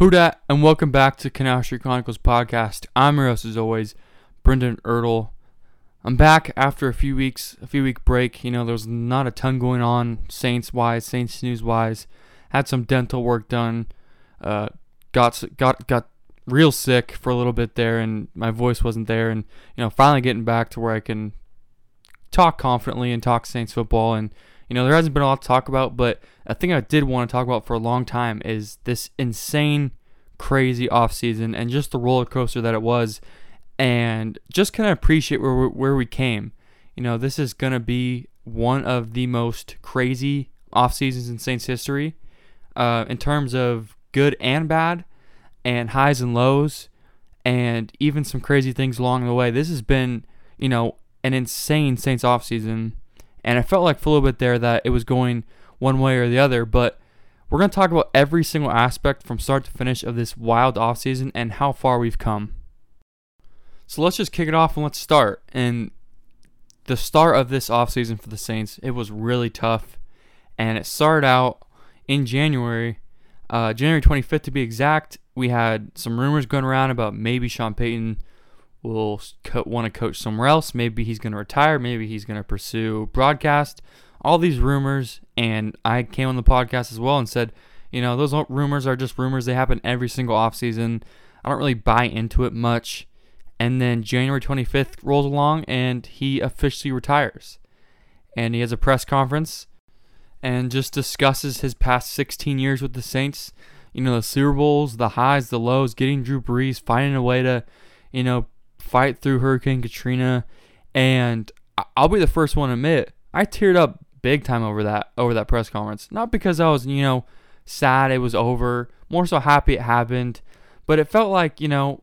Who dat, and welcome back to Canal Street Chronicles podcast. I'm your host as always, Brendan Ertle. I'm back after a few weeks, a few week break. You know, there was not a ton going on, Saints wise, Saints news wise. Had some dental work done. Uh, got got got real sick for a little bit there, and my voice wasn't there. And you know, finally getting back to where I can talk confidently and talk Saints football. And you know, there hasn't been a lot to talk about, but a thing I did want to talk about for a long time is this insane, crazy offseason and just the roller coaster that it was, and just kind of appreciate where where we came. You know, this is going to be one of the most crazy off seasons in Saints history, uh, in terms of good and bad, and highs and lows, and even some crazy things along the way. This has been, you know, an insane Saints offseason and I felt like for a little bit there that it was going one way or the other, but we're going to talk about every single aspect from start to finish of this wild offseason and how far we've come. So let's just kick it off and let's start. And the start of this offseason for the Saints, it was really tough. And it started out in January, uh, January 25th to be exact. We had some rumors going around about maybe Sean Payton will co- want to coach somewhere else. Maybe he's going to retire. Maybe he's going to pursue broadcast. All these rumors, and I came on the podcast as well and said, you know, those rumors are just rumors. They happen every single offseason. I don't really buy into it much. And then January 25th rolls along, and he officially retires. And he has a press conference and just discusses his past 16 years with the Saints. You know, the Super Bowls, the highs, the lows, getting Drew Brees, finding a way to, you know, fight through Hurricane Katrina, and I'll be the first one to admit I teared up big time over that over that press conference. Not because I was you know sad it was over, more so happy it happened, but it felt like you know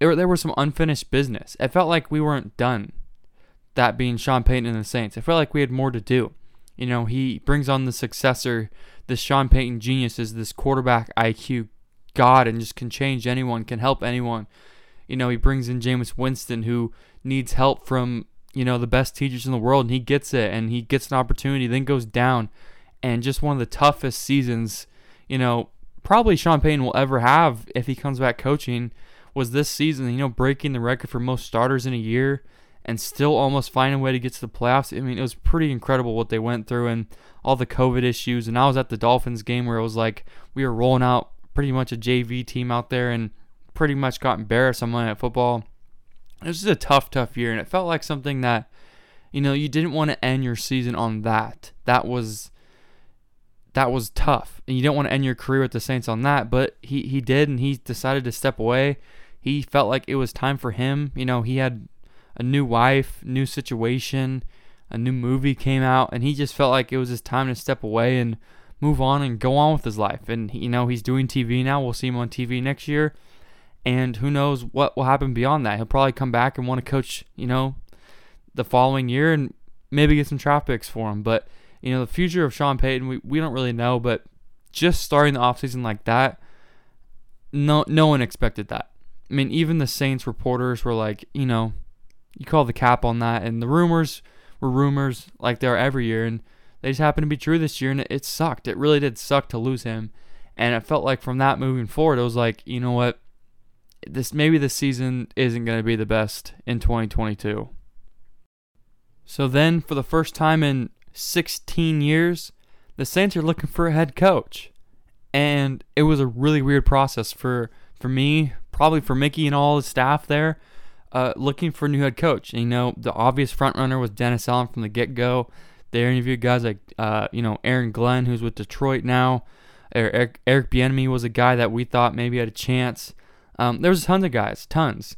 it, there was some unfinished business. It felt like we weren't done. That being Sean Payton and the Saints, it felt like we had more to do. You know, he brings on the successor, this Sean Payton genius is this quarterback IQ god and just can change anyone, can help anyone you know, he brings in Jameis Winston who needs help from, you know, the best teachers in the world and he gets it and he gets an opportunity, then goes down. And just one of the toughest seasons, you know, probably Sean Payton will ever have if he comes back coaching was this season, you know, breaking the record for most starters in a year and still almost finding a way to get to the playoffs. I mean, it was pretty incredible what they went through and all the COVID issues. And I was at the Dolphins game where it was like we were rolling out pretty much a JV team out there and pretty much got embarrassed on Monday Night Football. It was just a tough, tough year, and it felt like something that, you know, you didn't want to end your season on that. That was that was tough, and you don't want to end your career with the Saints on that. But he he did, and he decided to step away. He felt like it was time for him. You know, he had a new wife, new situation, a new movie came out, and he just felt like it was his time to step away and move on and go on with his life. And you know, he's doing TV now. We'll see him on TV next year And who knows what will happen beyond that? He'll probably come back and want to coach, you know, the following year and maybe get some draft picks for him. But, you know, the future of Sean Payton, we, we don't really know. But just starting the offseason like that, no no one expected that. I mean, even the Saints reporters were like, you know, you call the cap on that, and the rumors were rumors like they are every year, and they just happened to be true this year, and it, it sucked. It really did suck to lose him, and it felt like from that moving forward, it was like, you know what, this maybe this season isn't going to be the best in 2022. So then, for the first time in 16 years, the Saints are looking for a head coach, and it was a really weird process for for me, probably for Mickey and all the staff there, uh, looking for a new head coach. And, you know, the obvious front runner was Dennis Allen from the get go. They interviewed guys like, uh, you know, Aaron Glenn, who's with Detroit now. Eric, Eric Bieniemy was a guy that we thought maybe had a chance. Um, there was tons of guys, tons.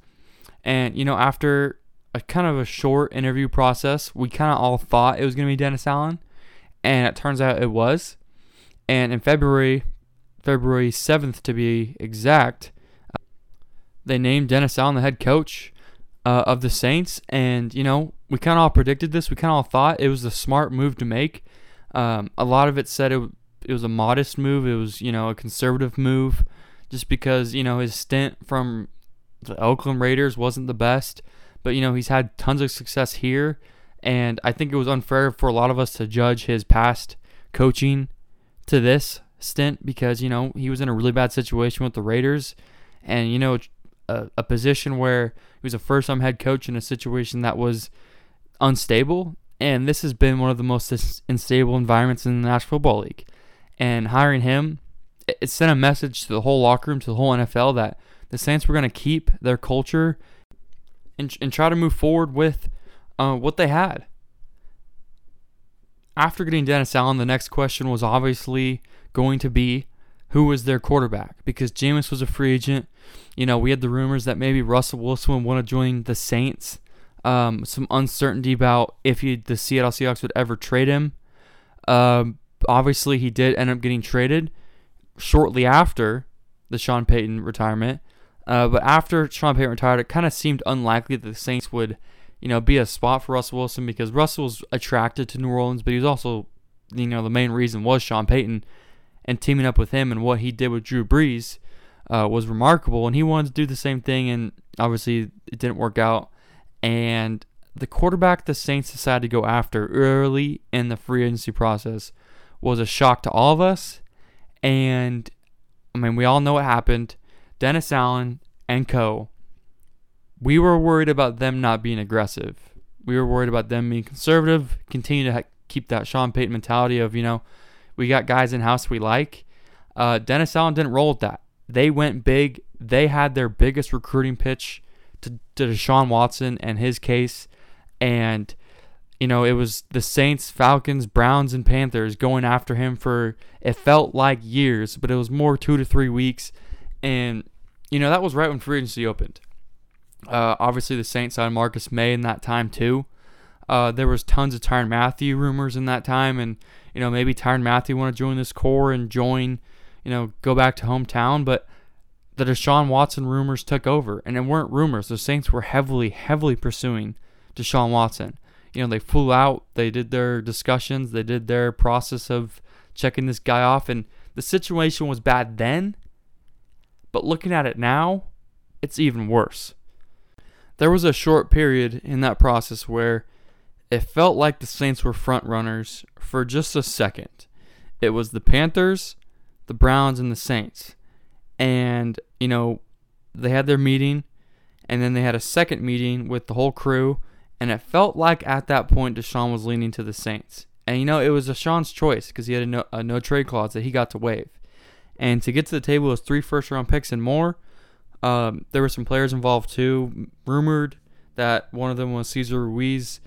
And, you know, after a kind of a short interview process, we kind of all thought it was going to be Dennis Allen. And it turns out it was. And in February, February 7th to be exact, uh, they named Dennis Allen the head coach uh, of the Saints. And, you know, we kind of all predicted this. We kind of all thought it was a smart move to make. Um, a lot of it said it, it was a modest move. It was, you know, a conservative move just because, you know, his stint from the Oakland Raiders wasn't the best. But, you know, he's had tons of success here. And I think it was unfair for a lot of us to judge his past coaching to this stint because you know he was in a really bad situation with the Raiders, and you know a, a position where he was a first-time head coach in a situation that was unstable, and this has been one of the most unstable environments in the National Football League. And hiring him, it sent a message to the whole locker room, to the whole NFL that the Saints were going to keep their culture and, and try to move forward with uh, what they had. After getting Dennis Allen, the next question was obviously going to be who was their quarterback because Jameis was a free agent. You know, we had the rumors that maybe Russell Wilson would want to join the Saints. Um, some uncertainty about if he, the Seattle Seahawks would ever trade him. Um, obviously, he did end up getting traded shortly after the Sean Payton retirement. Uh, but after Sean Payton retired, it kind of seemed unlikely that the Saints would, you know, be a spot for Russell Wilson because Russell was attracted to New Orleans, but he was also, you know, the main reason was Sean Payton and teaming up with him and what he did with Drew Brees uh, was remarkable. And he wanted to do the same thing, and obviously it didn't work out. And the quarterback the Saints decided to go after early in the free agency process was a shock to all of us. And I mean, we all know what happened. Dennis Allen and co. We were worried about them not being aggressive. We were worried about them being conservative, continue to ha- keep that Sean Payton mentality of, you know, we got guys in house we like. Uh, Dennis Allen didn't roll with that. They went big. They had their biggest recruiting pitch to, to Deshaun Watson and his case. And, you know, it was the Saints, Falcons, Browns, and Panthers going after him for, it felt like years, but it was more two to three weeks. And, you know, that was right when free agency opened. Uh, obviously, the Saints signed Marcus Maye in that time, too. Uh, there was tons of Tyrann Mathieu rumors in that time, and you know, maybe Tyrann Mathieu want to join this core and join, you know, go back to hometown. But the Deshaun Watson rumors took over, and it weren't rumors. The Saints were heavily, heavily pursuing Deshaun Watson. You know, they flew out, they did their discussions, they did their process of checking this guy off, and the situation was bad then. But looking at it now, it's even worse. There was a short period in that process where it felt like the Saints were front runners for just a second. It was the Panthers, the Browns, and the Saints. And, you know, they had their meeting, and then they had a second meeting with the whole crew, and it felt like at that point Deshaun was leaning to the Saints. And, you know, it was Deshaun's choice because he had a no, a no trade clause that he got to waive. And to get to the table was three first round picks and more. Um, there were some players involved too. Rumored that one of them was Cesar Ruiz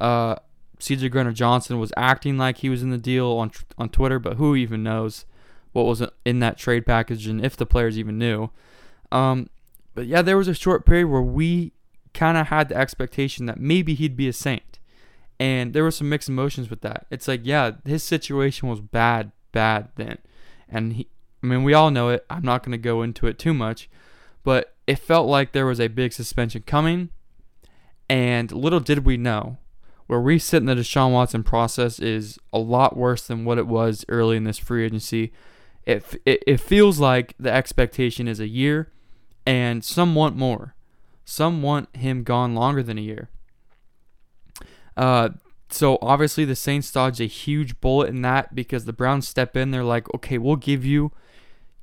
uh, CJ Gardner Johnson was acting like he was in the deal on on Twitter, but who even knows what was in that trade package and if the players even knew. Um, but yeah, there was a short period where we kind of had the expectation that maybe he'd be a Saint, and there were some mixed emotions with that. It's like, yeah, his situation was bad, bad then, and he. I mean, we all know it. I'm not going to go into it too much, but it felt like there was a big suspension coming. And little did we know, where we sit in the Deshaun Watson process is a lot worse than what it was early in this free agency. It, it, it feels like the expectation is a year, and some want more. Some want him gone longer than a year. Uh, so obviously the Saints dodged a huge bullet in that because the Browns step in. They're like, okay, we'll give you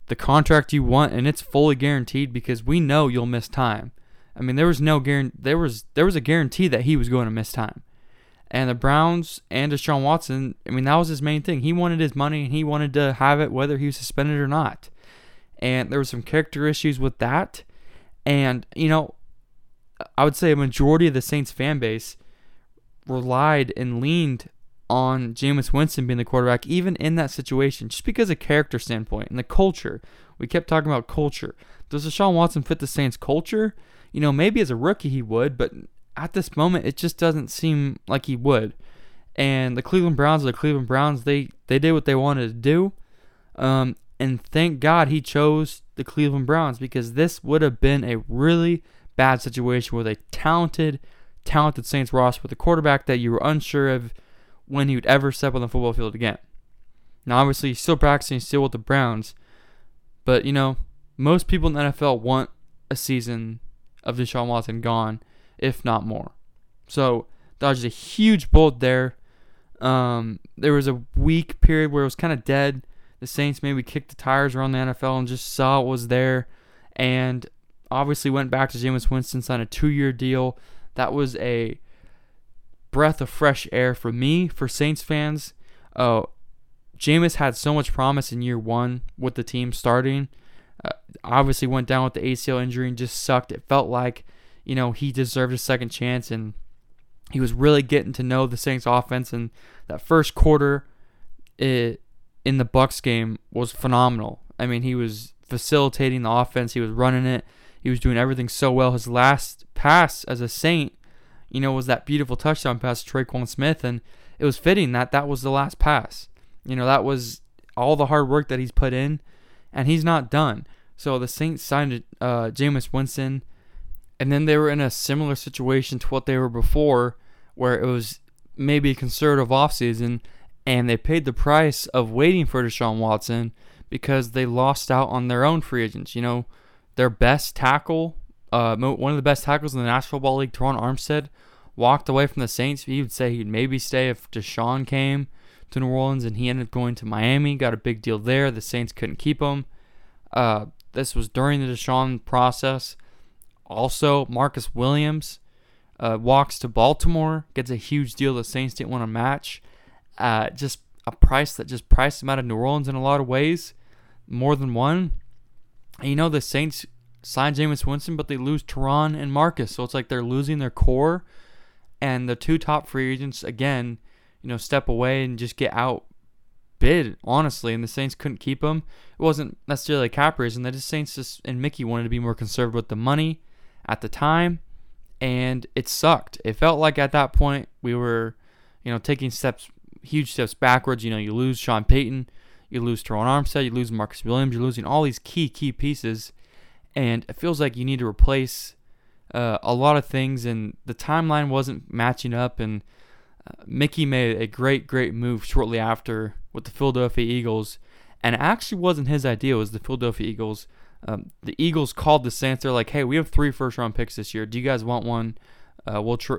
the contract you want, and it's fully guaranteed because we know you'll miss time. I mean, there was no guarantee. There was there was a guarantee that he was going to miss time, and the Browns and Deshaun Watson. I mean, that was his main thing. He wanted his money, and he wanted to have it whether he was suspended or not. And there were some character issues with that, and you know, I would say a majority of the Saints fan base relied and leaned on Jameis Winston being the quarterback, even in that situation, just because of character standpoint and the culture. We kept talking about culture. Does Deshaun Watson fit the Saints' culture? You know, maybe as a rookie he would, but at this moment it just doesn't seem like he would. And the Cleveland Browns are the Cleveland Browns. They they did what they wanted to do. Um, and thank God he chose the Cleveland Browns because this would have been a really bad situation with a talented, talented Saints roster with a quarterback that you were unsure of when he would ever step on the football field again. Now, obviously, he's still practicing, still with the Browns, but you know, most people in the NFL want a season of Deshaun Watson gone, if not more. So, dodged a huge bolt there. Um, there was a week period where it was kind of dead. The Saints maybe kicked the tires around the NFL and just saw it was there, and obviously went back to Jameis Winston, signed a two-year deal. That was a breath of fresh air for me, for Saints fans. Uh, Jameis had so much promise in year one with the team starting. Uh, obviously went down with the ACL injury and just sucked. It felt like, you know, he deserved a second chance and he was really getting to know the Saints offense and that first quarter it, in the Bucs game was phenomenal. I mean, he was facilitating the offense, he was running it. He was doing everything so well. His last pass as a Saint you know, was that beautiful touchdown pass to Tre'Quan Smith, and it was fitting that that was the last pass. You know, that was all the hard work that he's put in, and he's not done. So the Saints signed uh, Jameis Winston, and then they were in a similar situation to what they were before, where it was maybe a conservative offseason, and they paid the price of waiting for Deshaun Watson because they lost out on their own free agents. You know, their best tackle uh, one of the best tackles in the National Football League, Terron Armstead, walked away from the Saints. He would say he'd maybe stay if Deshaun came to New Orleans, and he ended up going to Miami. Got a big deal there. The Saints couldn't keep him. Uh, this was during the Deshaun process. Also, Marcus Williams uh, walks to Baltimore, gets a huge deal the Saints didn't want to match. Uh, just a price that just priced him out of New Orleans in a lot of ways, more than one. And you know the Saints sign Jameis Winston, but they lose Terron and Marcus. So it's like they're losing their core. And the two top free agents, again, you know, step away and just get out bid, honestly. And the Saints couldn't keep them. It wasn't necessarily a cap reason. The Saints just, and Mickey wanted to be more conservative with the money at the time. And it sucked. It felt like at that point we were, you know, taking steps, huge steps backwards. You know, you lose Sean Payton, you lose Terron Armstead, you lose Marcus Williams, you're losing all these key, key pieces and it feels like you need to replace uh, a lot of things, and the timeline wasn't matching up. And uh, Mickey made a great, great move shortly after with the Philadelphia Eagles, and it actually wasn't his idea; it was the Philadelphia Eagles. Um, the Eagles called the Saints. They're like, "Hey, we have three first-round picks this year. Do you guys want one? Uh, we'll tr-,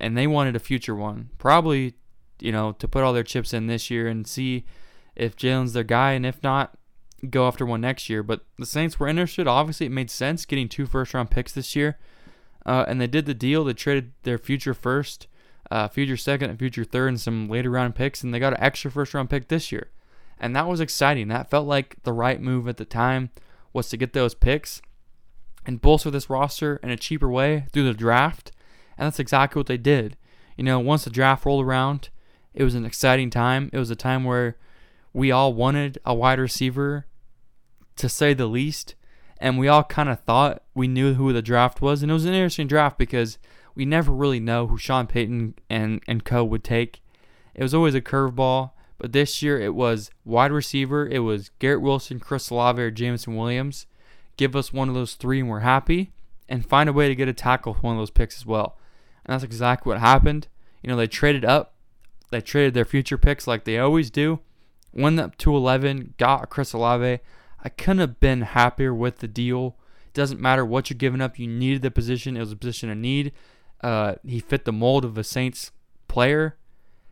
and they wanted a future one, probably, you know, to put all their chips in this year and see if Jalen's their guy, and if not, go after one next year. But the Saints were interested. Obviously, it made sense getting two first round picks this year. Uh, and they did the deal. They traded their future first, uh, future second, and future third, and some later round picks. And they got an extra first round pick this year. And that was exciting. That felt like the right move at the time was to get those picks and bolster this roster in a cheaper way through the draft. And that's exactly what they did. You know, once the draft rolled around, it was an exciting time. It was a time where we all wanted a wide receiver to say the least. And we all kind of thought we knew who the draft was. And it was an interesting draft because we never really know who Sean Payton and, and co would take. It was always a curveball. But this year it was wide receiver. It was Garrett Wilson, Chris Olave, or Jameson Williams. give us one of those three and we're happy, and find a way to get a tackle with one of those picks as well. And that's exactly what happened. You know, they traded up, they traded their future picks like they always do, went up to 11, got Chris Olave. I couldn't have been happier with the deal. It doesn't matter what you're giving up, you needed the position. It was a position of need. Uh, he fit the mold of a Saints player.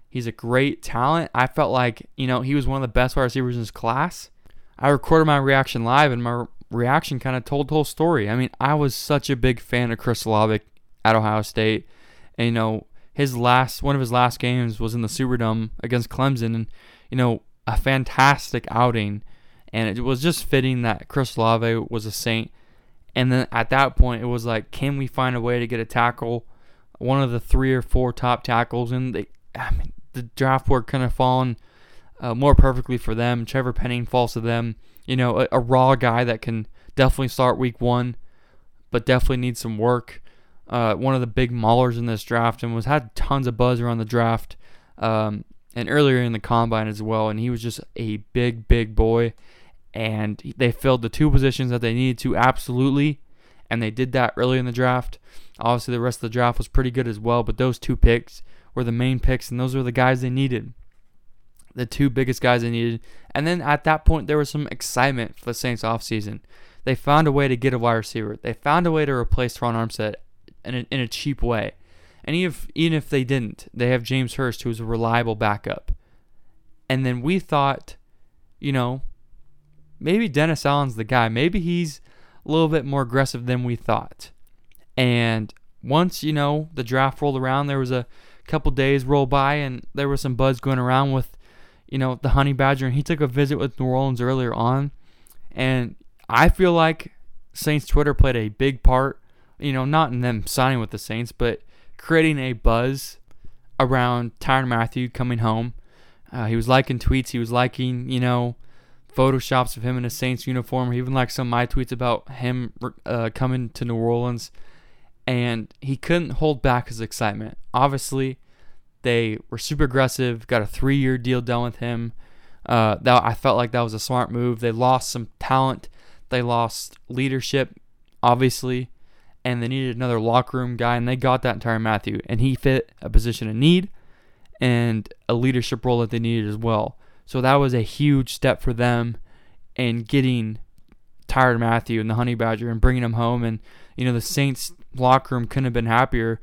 He's a great talent. I felt like, you know, he was one of the best wide receivers in his class. I recorded my reaction live, and my reaction kind of told the whole story. I mean, I was such a big fan of Chris Olave at Ohio State. And, you know, his last, one of his last games was in the Superdome against Clemson. And, you know, a fantastic outing. And it was just fitting that Chris Olave was a Saint. And then at that point, it was like, can we find a way to get a tackle? One of the three or four top tackles. And they, I mean, the draft board kind of fallen uh, more perfectly for them. Trevor Penning falls to them. You know, a, a, raw guy that can definitely start week one, but definitely needs some work. Uh, one of the big maulers in this draft and was had tons of buzz around the draft um, and earlier in the combine as well. And he was just a big, big boy. And they filled the two positions that they needed to absolutely. And they did that early in the draft. Obviously, the rest of the draft was pretty good as well. But those two picks were the main picks, and those were the guys they needed. The two biggest guys they needed. And then at that point, there was some excitement for the Saints offseason. They found a way to get a wide receiver. They found a way to replace Ron Armstead in a, in a cheap way. And even if, even if they didn't, they have James Hurst, who's a reliable backup. And then we thought, you know, maybe Dennis Allen's the guy. Maybe he's a little bit more aggressive than we thought. And once, you know, the draft rolled around, there was a couple days roll by and there was some buzz going around with, you know, the Honey Badger. And he took a visit with New Orleans earlier on. And I feel like Saints Twitter played a big part, you know, not in them signing with the Saints, but creating a buzz around Tyrann Mathieu coming home. Uh, he was liking tweets. He was liking, you know, photoshops of him in a Saints uniform. He even liked some of my tweets about him uh, coming to New Orleans and he couldn't hold back his excitement. Obviously, they were super aggressive, got a three year deal done with him. Uh, that I felt like that was a smart move. They lost some talent, they lost leadership, obviously, and they needed another locker room guy, and they got that entire Matthew, and he fit a position of need and a leadership role that they needed as well. So that was a huge step for them in getting Tyrann Mathieu and the Honey Badger and bringing him home. And you know the Saints locker room couldn't have been happier.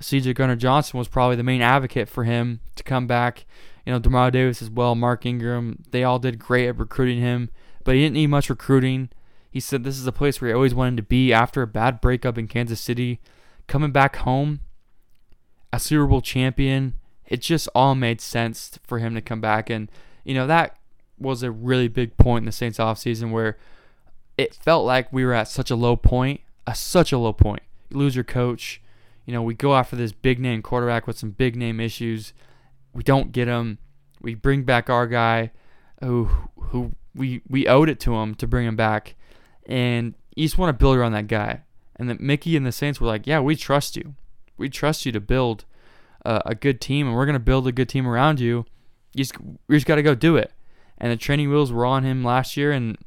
CJ Gardner Johnson was probably the main advocate for him to come back. You know, Demario Davis as well, Mark Ingram, they all did great at recruiting him, but he didn't need much recruiting. He said this is a place where he always wanted to be after a bad breakup in Kansas City. Coming back home, a Super Bowl champion, it just all made sense for him to come back. And, you know, that was a really big point in the Saints offseason where it felt like we were at such a low point, a, such a low point you lose your coach. You know, we go after this big name quarterback with some big name issues. We don't get him. We bring back our guy who who we we owed it to him to bring him back. And you just want to build around that guy. And that Mickey and the Saints were like, "Yeah, we trust you. We trust you to build uh, a good team, and we're gonna build a good team around you. You just we just got to go do it." And the training wheels were on him last year, and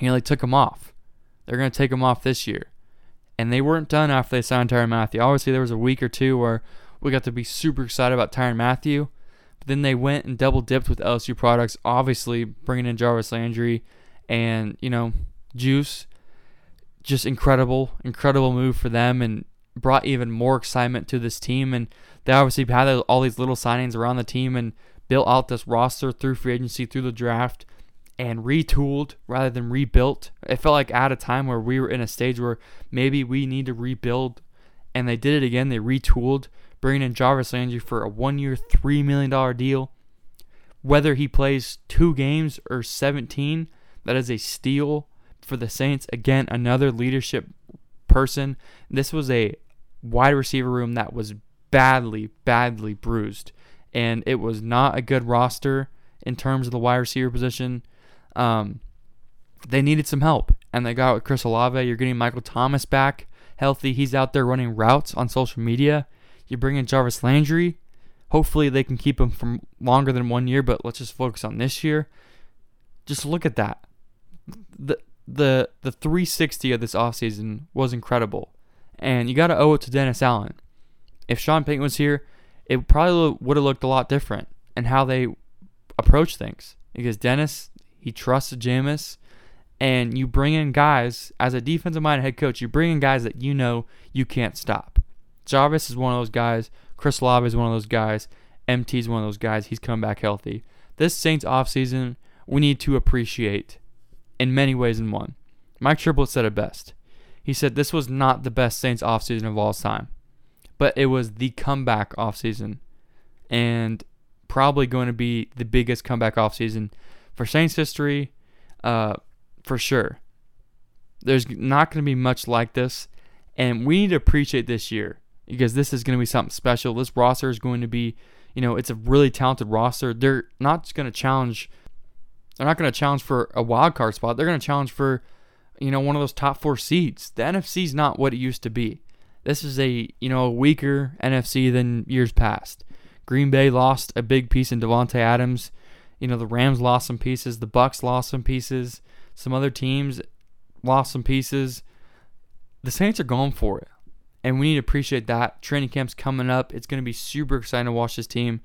you know they took him off. They're gonna take him off this year and they weren't done after they signed Tyrann Mathieu. Obviously, there was a week or two where we got to be super excited about Tyrann Mathieu. but then they went and double dipped with LSU products, obviously bringing in Jarvis Landry and, you know, Juice. Just incredible, incredible move for them and brought even more excitement to this team. And they obviously had all these little signings around the team and built out this roster through free agency, through the draft and retooled rather than rebuilt. It felt like at a time where we were in a stage where maybe we need to rebuild, and they did it again. They retooled, bringing in Jarvis Landry for a one-year, three million dollar deal. Whether he plays two games or 17, that is a steal for the Saints. Again, another leadership person. This was a wide receiver room that was badly, badly bruised, and it was not a good roster in terms of the wide receiver position. Um, they needed some help, and they got with Chris Olave. You're getting Michael Thomas back healthy. He's out there running routes on social media. You bring in Jarvis Landry. Hopefully, they can keep him from longer than one year, but let's just focus on this year. Just look at that. The the the 360 of this offseason was incredible. And you got to owe it to Dennis Allen. If Sean Payton was here, it probably would have looked a lot different and how they approach things. Because Dennis, he trusts Jameis, and you bring in guys as a defensive minded head coach. You bring in guys that you know you can't stop. Jarvis is one of those guys. Chris Olave is one of those guys. MT is one of those guys. He's come back healthy. This Saints offseason, we need to appreciate in many ways in one. Mike Triplett said it best. He said this was not the best Saints offseason of all time, but it was the comeback offseason and probably going to be the biggest comeback offseason for Saints history uh, for sure. There's not going to be much like this, and we need to appreciate this year because this is going to be something special. This roster is going to be, you know, it's a really talented roster. They're not just going to challenge they're not going to challenge for a wild card spot. They're going to challenge for, you know, one of those top four seeds. The NFC is not what it used to be. This is a you know a weaker NFC than years past. Green Bay lost a big piece in Davante Adams. You know the Rams lost some pieces. The Bucs lost some pieces. Some other teams lost some pieces. The Saints are going for it, and we need to appreciate that. Training camp's coming up. It's going to be super exciting to watch this team.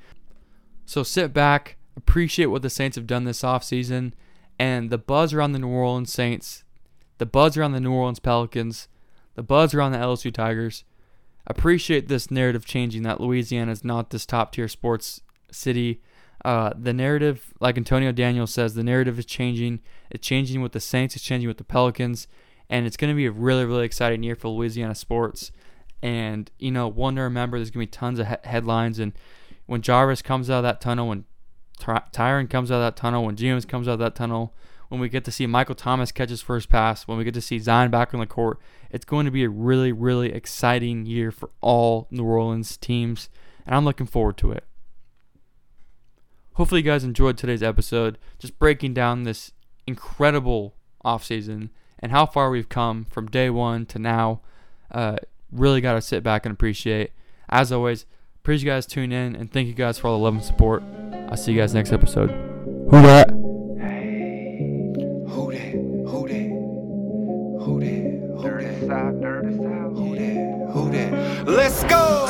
So sit back, appreciate what the Saints have done this offseason and the buzz around the New Orleans Saints, the buzz around the New Orleans Pelicans, the buzz around the LSU Tigers. Appreciate this narrative changing that Louisiana is not this top tier sports city. Uh, the narrative, like Antonio Daniels says, the narrative is changing. It's changing with the Saints, it's changing with the Pelicans, and it's going to be a really, really exciting year for Louisiana sports. And, you know, one to remember, there's going to be tons of he- headlines. And when Jarvis comes out of that tunnel, when Tyrann comes out of that tunnel, when Jameis comes out of that tunnel, when we get to see Michael Thomas catch his first pass, when we get to see Zion back on the court, it's going to be a really, really exciting year for all New Orleans teams, and I'm looking forward to it. Hopefully, you guys enjoyed today's episode, just breaking down this incredible offseason and how far we've come from day one to now. Uh, really got to sit back and appreciate. As always, appreciate you guys tuning in, and thank you guys for all the love and support. I'll see you guys next episode. Who that? Hey, who that? Who that? Who that? Who that? Dirty South, dirty South. Who that? Who that? Let's go. Let's